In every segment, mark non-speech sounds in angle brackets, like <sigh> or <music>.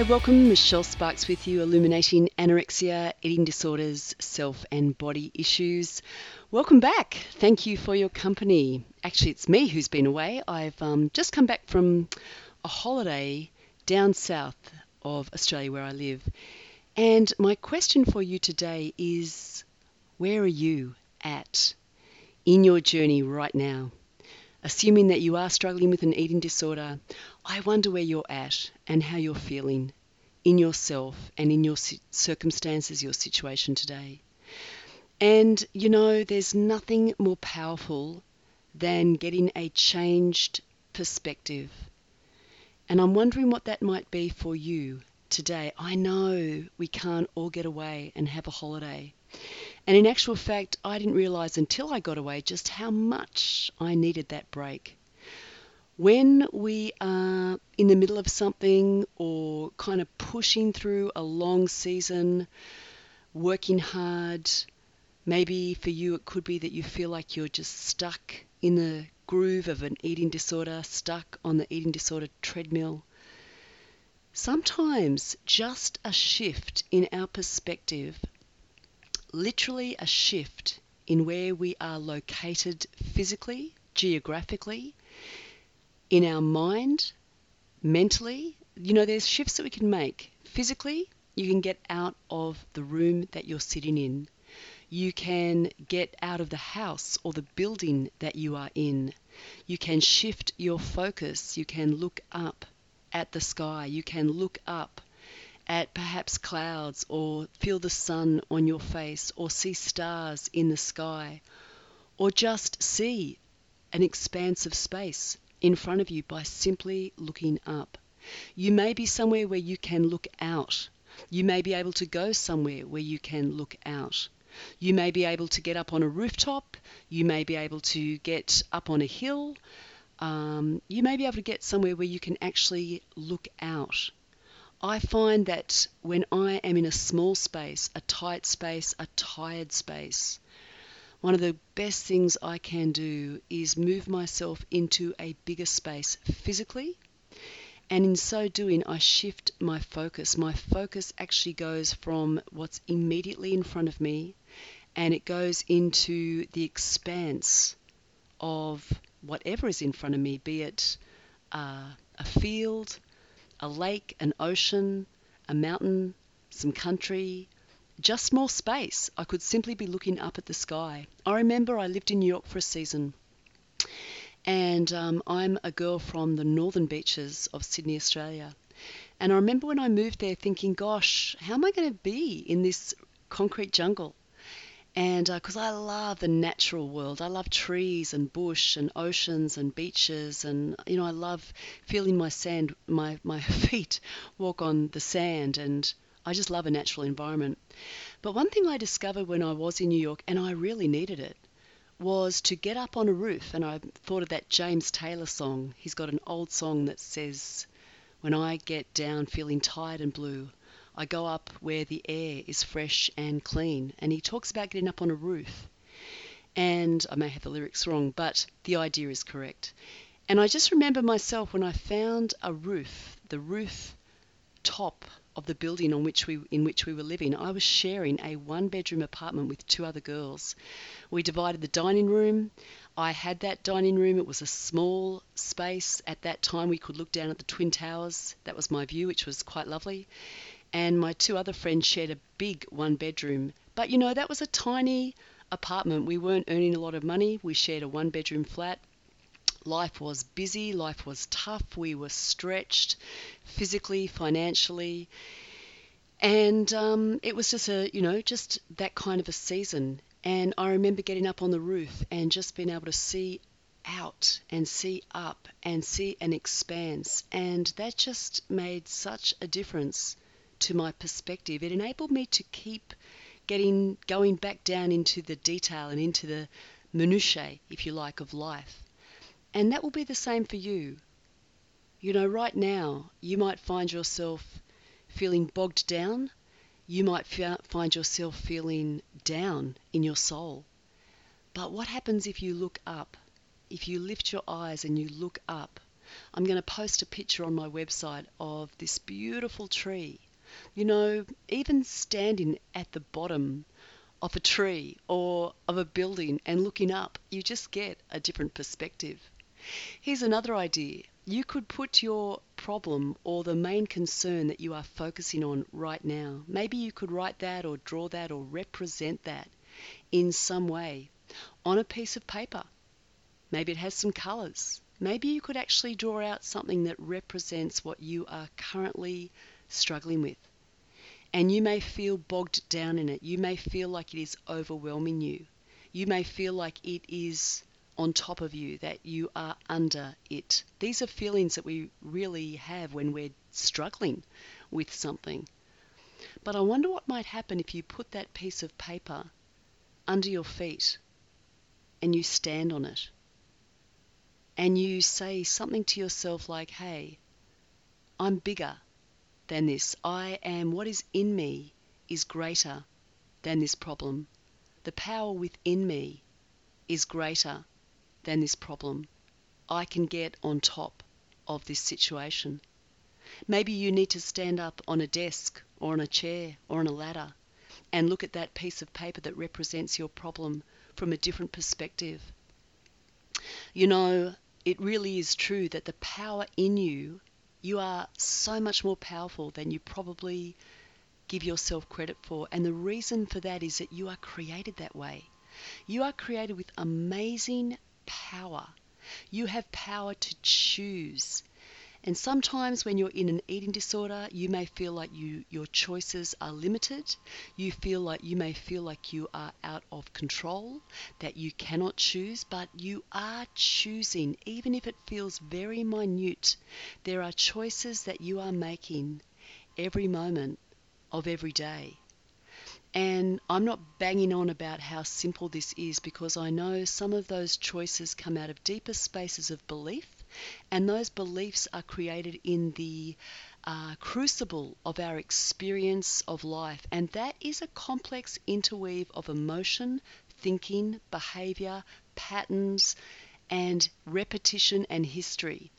Hi, welcome. Michelle Sparks with you, illuminating anorexia, eating disorders, self and body issues. Welcome back. Thank you for your company. Actually, it's me who's been away. I've um, just come back from a holiday down south of Australia where I live. And my question for you today is where are you at in your journey right now? Assuming that you are struggling with an eating disorder, I wonder where you're at and how you're feeling in yourself and in your circumstances, your situation today. And you know, there's nothing more powerful than getting a changed perspective. And I'm wondering what that might be for you today. I know we can't all get away and have a holiday. And in actual fact, I didn't realize until I got away just how much I needed that break. When we are in the middle of something or kind of pushing through a long season, working hard, maybe for you it could be that you feel like you're just stuck in the groove of an eating disorder, stuck on the eating disorder treadmill. Sometimes just a shift in our perspective literally a shift in where we are located physically, geographically, in our mind, mentally. You know, there's shifts that we can make. Physically, you can get out of the room that you're sitting in. You can get out of the house or the building that you are in. You can shift your focus. You can look up at the sky. You can look up at perhaps clouds or feel the sun on your face or see stars in the sky or just see an expanse of space in front of you by simply looking up. You may be somewhere where you can look out. You may be able to go somewhere where you can look out. You may be able to get up on a rooftop. You may be able to get up on a hill. Um, you may be able to get somewhere where you can actually look out I find that when I am in a small space, a tight space, a tired space, one of the best things I can do is move myself into a bigger space physically. And in so doing, I shift my focus. My focus actually goes from what's immediately in front of me and it goes into the expanse of whatever is in front of me, be it uh, a field, a lake, an ocean, a mountain, some country, just more space. I could simply be looking up at the sky. I remember I lived in New York for a season, and um, I'm a girl from the northern beaches of Sydney, Australia. And I remember when I moved there thinking, gosh, how am I going to be in this concrete jungle? And because uh, I love the natural world, I love trees and bush and oceans and beaches, and you know I love feeling my sand, my my <laughs> feet walk on the sand, and I just love a natural environment. But one thing I discovered when I was in New York, and I really needed it, was to get up on a roof, and I thought of that James Taylor song. He's got an old song that says, "When I get down feeling tired and blue." I go up where the air is fresh and clean. And he talks about getting up on a roof. And I may have the lyrics wrong, but the idea is correct. And I just remember myself when I found a roof, the roof top of the building on which we in which we were living, I was sharing a one bedroom apartment with two other girls. We divided the dining room. I had that dining room. It was a small space. At that time we could look down at the Twin Towers. That was my view, which was quite lovely and my two other friends shared a big one bedroom. But you know, that was a tiny apartment. We weren't earning a lot of money. We shared a one bedroom flat. Life was busy, life was tough. We were stretched physically, financially. And um, it was just a, you know, just that kind of a season. And I remember getting up on the roof and just being able to see out and see up and see an expanse. And that just made such a difference to my perspective. It enabled me to keep getting going back down into the detail and into the minutiae, if you like, of life. And that will be the same for you. You know, right now, you might find yourself feeling bogged down. You might find yourself feeling down in your soul. But what happens if you look up? If you lift your eyes and you look up, I'm going to post a picture on my website of this beautiful tree. You know, even standing at the bottom of a tree or of a building and looking up, you just get a different perspective. Here's another idea. You could put your problem or the main concern that you are focusing on right now. Maybe you could write that or draw that or represent that in some way on a piece of paper. Maybe it has some colors. Maybe you could actually draw out something that represents what you are currently struggling with. And you may feel bogged down in it. You may feel like it is overwhelming you. You may feel like it is on top of you, that you are under it. These are feelings that we really have when we're struggling with something. But I wonder what might happen if you put that piece of paper under your feet and you stand on it and you say something to yourself like, hey, I'm bigger than this. I am, what is in me is greater than this problem. The power within me is greater than this problem. I can get on top of this situation. Maybe you need to stand up on a desk or on a chair or on a ladder and look at that piece of paper that represents your problem from a different perspective. You know, it really is true that the power in you you are so much more powerful than you probably give yourself credit for. And the reason for that is that you are created that way. You are created with amazing power. You have power to choose. And sometimes when you're in an eating disorder, you may feel like you your choices are limited. You feel like you may feel like you are out of control, that you cannot choose, but you are choosing even if it feels very minute. There are choices that you are making every moment of every day. And I'm not banging on about how simple this is because I know some of those choices come out of deeper spaces of belief and those beliefs are created in the uh, crucible of our experience of life. And that is a complex interweave of emotion, thinking, behavior, patterns, and repetition and history.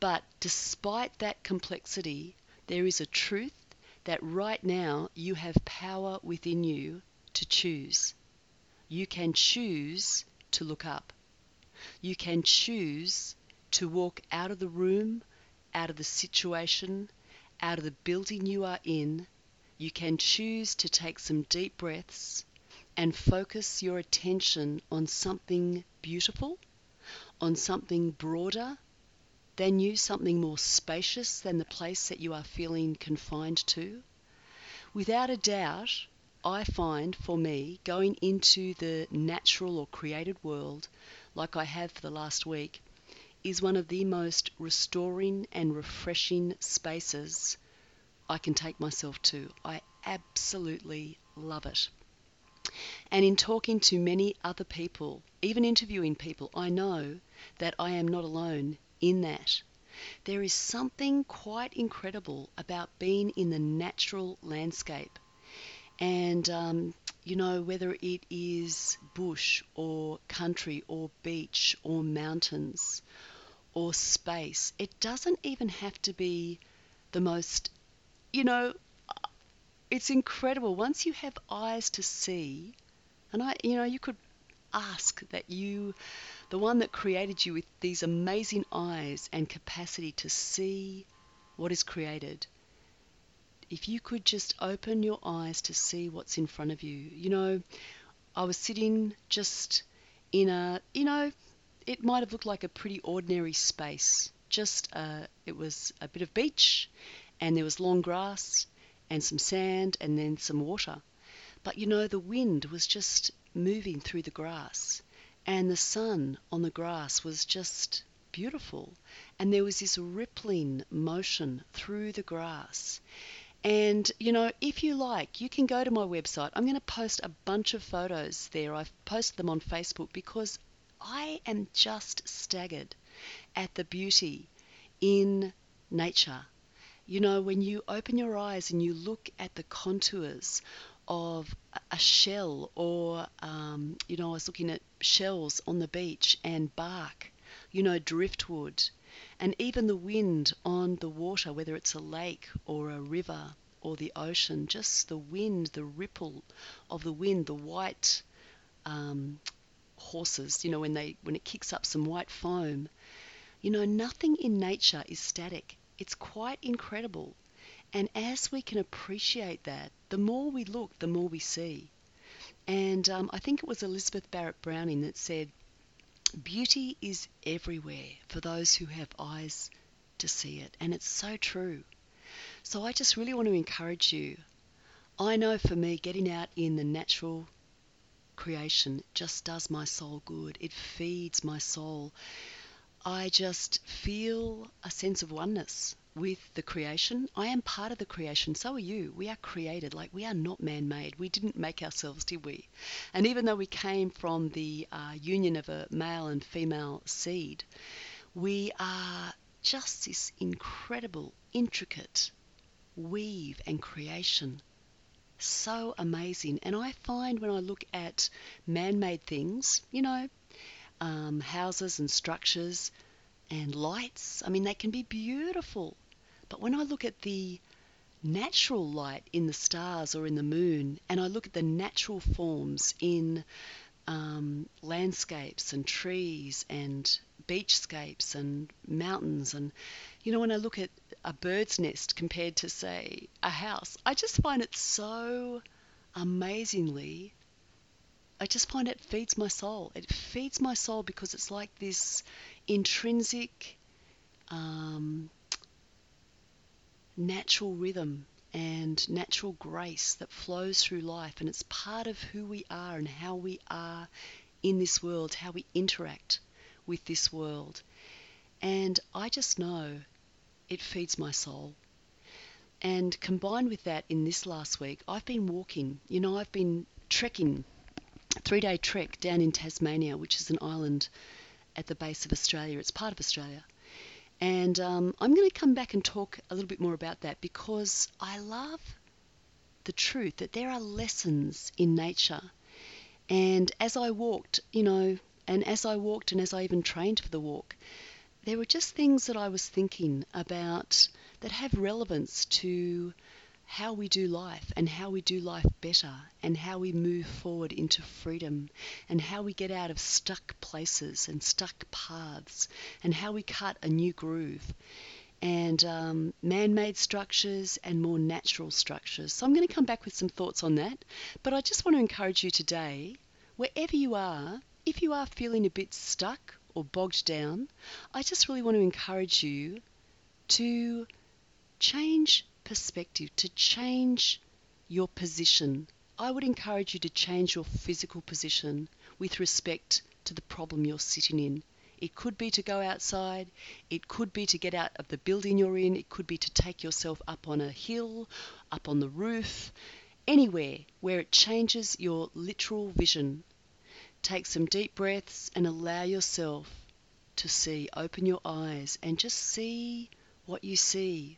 But despite that complexity, there is a truth that right now you have power within you to choose. You can choose to look up. You can choose to walk out of the room, out of the situation, out of the building you are in, you can choose to take some deep breaths and focus your attention on something beautiful, on something broader than you, something more spacious than the place that you are feeling confined to. Without a doubt, I find for me going into the natural or created world like I have for the last week is one of the most restoring and refreshing spaces I can take myself to. I absolutely love it. And in talking to many other people, even interviewing people, I know that I am not alone in that. There is something quite incredible about being in the natural landscape. And, um, you know, whether it is bush or country or beach or mountains or space. It doesn't even have to be the most, you know, it's incredible. Once you have eyes to see, and I, you know, you could ask that you, the one that created you with these amazing eyes and capacity to see what is created, if you could just open your eyes to see what's in front of you. You know, I was sitting just in a, you know, it might have looked like a pretty ordinary space. Just uh, it was a bit of beach, and there was long grass and some sand and then some water. But you know, the wind was just moving through the grass, and the sun on the grass was just beautiful. And there was this rippling motion through the grass. And you know, if you like, you can go to my website. I'm going to post a bunch of photos there. I've posted them on Facebook because I am just staggered at the beauty in nature. You know, when you open your eyes and you look at the contours of a shell, or, um, you know, I was looking at shells on the beach and bark, you know, driftwood, And even the wind on the water, whether it's a lake or a river or the ocean, just the wind, the ripple of the wind, the white um, horses, you know, when they when it kicks up some white foam. You know, nothing in nature is static. It's quite incredible. And as we can appreciate that, the more we look, the more we see. And um, I think it was Elizabeth Barrett Browning that said, Beauty is everywhere for those who have eyes to see it. And it's so true. So I just really want to encourage you. I know for me, getting out in the natural creation just does my soul good. It feeds my soul. I just feel a sense of oneness with the creation. I am part of the creation. So are you. We are created. Like we are not man made. We didn't make ourselves, did we? And even though we came from the uh, union of a male and female seed, we are just this incredible, intricate weave and creation. So amazing. And I find when I look at man made things, you know, um, houses and structures and lights. I mean, they can be beautiful. But when I look at the natural light in the stars or in the moon, and I look at the natural forms in um, landscapes and trees and beachscapes and mountains, and you know, when I look at a bird's nest compared to, say, a house, I just find it so amazingly I just find it feeds my soul. It feeds my soul because it's like this intrinsic, um, natural rhythm and natural grace that flows through life, and it's part of who we are and how we are in this world, how we interact with this world. And I just know it feeds my soul. And combined with that, in this last week, I've been walking. You know, I've been trekking three day trek down in Tasmania, which is an island at the base of Australia. It's part of Australia. And um, I'm going to come back and talk a little bit more about that because I love the truth that there are lessons in nature. And as I walked, you know, and as I walked and as I even trained for the walk, there were just things that I was thinking about that have relevance to how we do life and how we do life better and how we move forward into freedom and how we get out of stuck places and stuck paths and how we cut a new groove and um, man made structures and more natural structures. So I'm going to come back with some thoughts on that. But I just want to encourage you today, wherever you are, if you are feeling a bit stuck or bogged down, I just really want to encourage you to change perspective, to change your position. I would encourage you to change your physical position with respect to the problem you're sitting in. It could be to go outside, it could be to get out of the building you're in, it could be to take yourself up on a hill, up on the roof, anywhere where it changes your literal vision. Take some deep breaths and allow yourself to see. Open your eyes and just see what you see.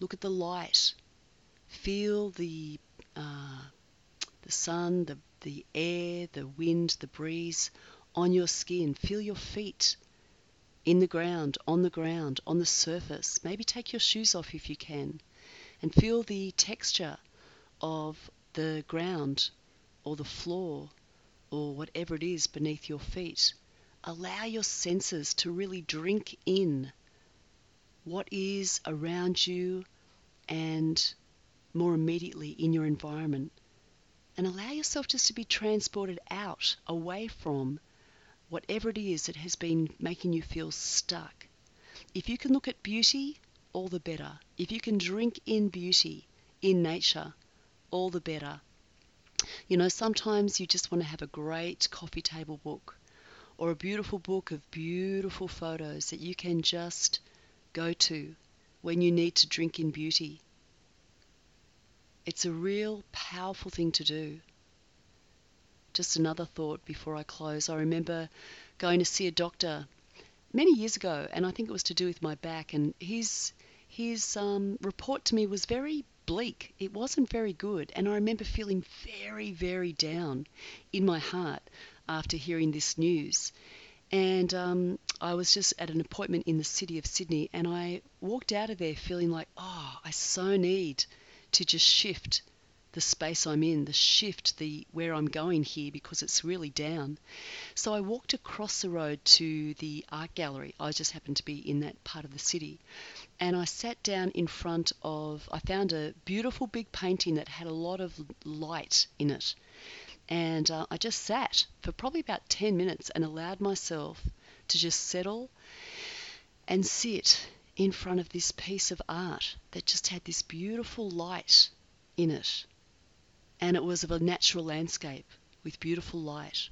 Look at the light. Feel the uh, the sun, the the air, the wind, the breeze on your skin. Feel your feet in the ground, on the ground, on the surface. Maybe take your shoes off if you can, and feel the texture of the ground or the floor or whatever it is beneath your feet. Allow your senses to really drink in what is around you and more immediately in your environment. And allow yourself just to be transported out, away from whatever it is that has been making you feel stuck. If you can look at beauty, all the better. If you can drink in beauty in nature, all the better. You know, sometimes you just want to have a great coffee table book or a beautiful book of beautiful photos that you can just go to when you need to drink in beauty. It's a real powerful thing to do. Just another thought before I close. I remember going to see a doctor many years ago, and I think it was to do with my back, and his his um, report to me was very bleak. It wasn't very good, and I remember feeling very, very down in my heart after hearing this news. And um, I was just at an appointment in the city of Sydney, and I walked out of there feeling like, oh, I so need to just shift the space I'm in, the shift, the where I'm going here because it's really down. So I walked across the road to the art gallery. I just happened to be in that part of the city. And I sat down in front of I found a beautiful big painting that had a lot of light in it. And uh, I just sat for probably about 10 minutes and allowed myself to just settle and sit in front of this piece of art that just had this beautiful light in it and it was of a natural landscape with beautiful light.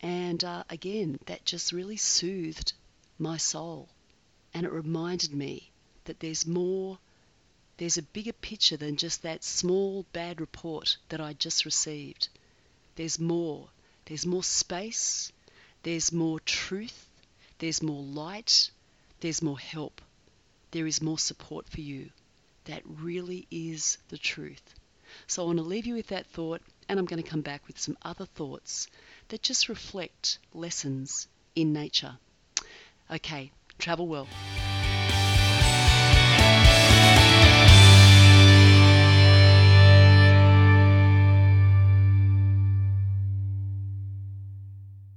And uh, again, that just really soothed my soul. And it reminded me that there's more, there's a bigger picture than just that small bad report that I just received. There's more. There's more space. There's more truth. There's more light. There's more help. There is more support for you. That really is the truth. So I want to leave you with that thought, and I'm going to come back with some other thoughts that just reflect lessons in nature. Okay, travel well.